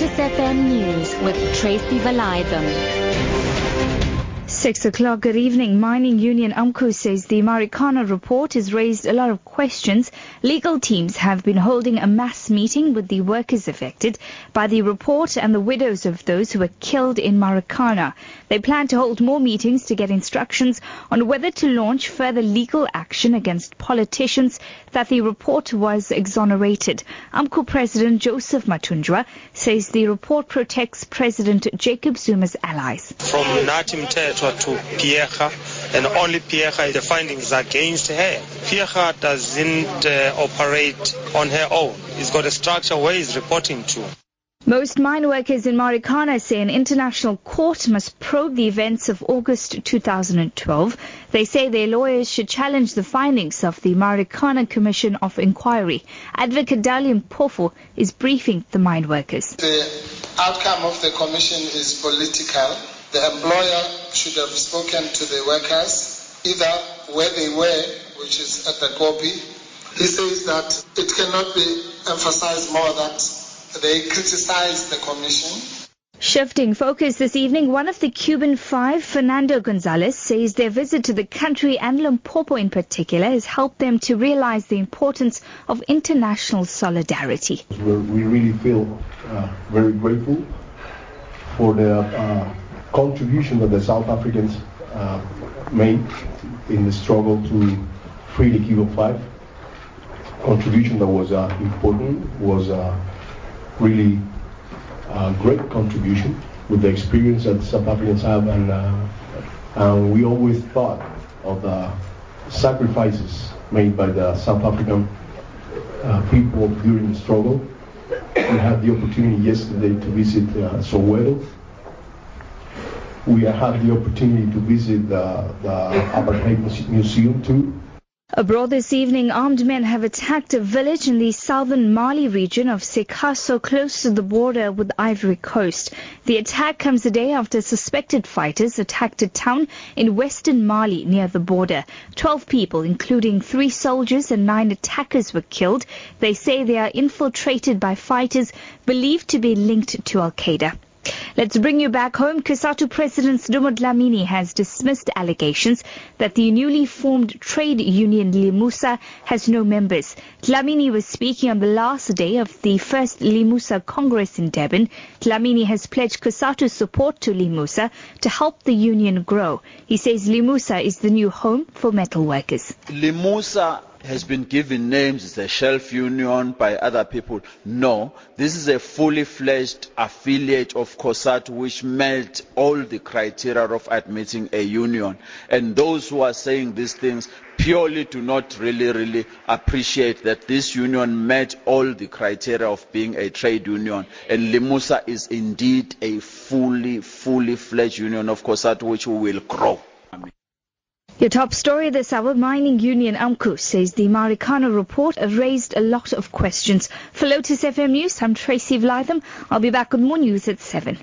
SXSFM News with Tracy Valaydham. 6 o'clock. Good evening. Mining Union AMCU says the Marikana report has raised a lot of questions. Legal teams have been holding a mass meeting with the workers affected by the report and the widows of those who were killed in Marikana. They plan to hold more meetings to get instructions on whether to launch further legal action against politicians that the report was exonerated. AMCU President Joseph Mathunjwa says the report protects President Jacob Zuma's allies. From Mthethwa to Phiyega, and only Phiyega, the findings are against her. Phiyega doesn't uh, operate on her own. It's got a structure where it's reporting to. Most mine workers in Marikana say an international court must probe the events of August 2012. They say their lawyers should challenge the findings of the Marikana Commission of Inquiry. Advocate Dali Mpofu is briefing the mine workers. The outcome of the commission is political. The employer should have spoken to the workers, either where they were, which is at the koppie. He says that it cannot be emphasized more that they criticized the commission. Shifting focus this evening, one of the Cuban five, Fernando Gonzalez, says their visit to the country and Limpopo in particular has helped them to realize the importance of international solidarity. We really feel uh, very grateful for the uh, contribution that the South Africans uh, made in the struggle to free the Cuban five. Contribution that was uh, important was uh, really uh, great contribution with the experience that South Africans have, and, uh, and we always thought of the sacrifices made by the South African people during the struggle. We had the opportunity yesterday to visit Soweto. We had the opportunity to visit the, the Apartheid Museum too. Abroad this evening, armed men have attacked a village in the southern Mali region of Sikasso, close to the border with Ivory Coast. The attack comes a day after suspected fighters attacked a town in western Mali near the border. Twelve people, including three soldiers and nine attackers, were killed. They say they are infiltrated by fighters believed to be linked to Al Qaeda. Let's bring you back home. COSATU President Sdumo Dlamini has dismissed allegations that the newly formed trade union Limusa has no members. Dlamini was speaking on the last day of the first Limusa Congress in Durban. Dlamini has pledged COSATU's support to Limusa to help the union grow. He says Limusa is the new home for metal workers. Limusa has been given names as a shelf union by other people. No, this is a fully fledged affiliate of COSATU which met all the criteria of admitting a union. And those who are saying these things purely do not really, really appreciate that this union met all the criteria of being a trade union. And Limusa is indeed a fully, fully fledged union of COSATU which will grow. Your top story this hour, Mining Union AMCU says the Marikana report raised a lot of questions. For Lotus FM News, I'm Tracy Valaydham. I'll be back with more news at 7.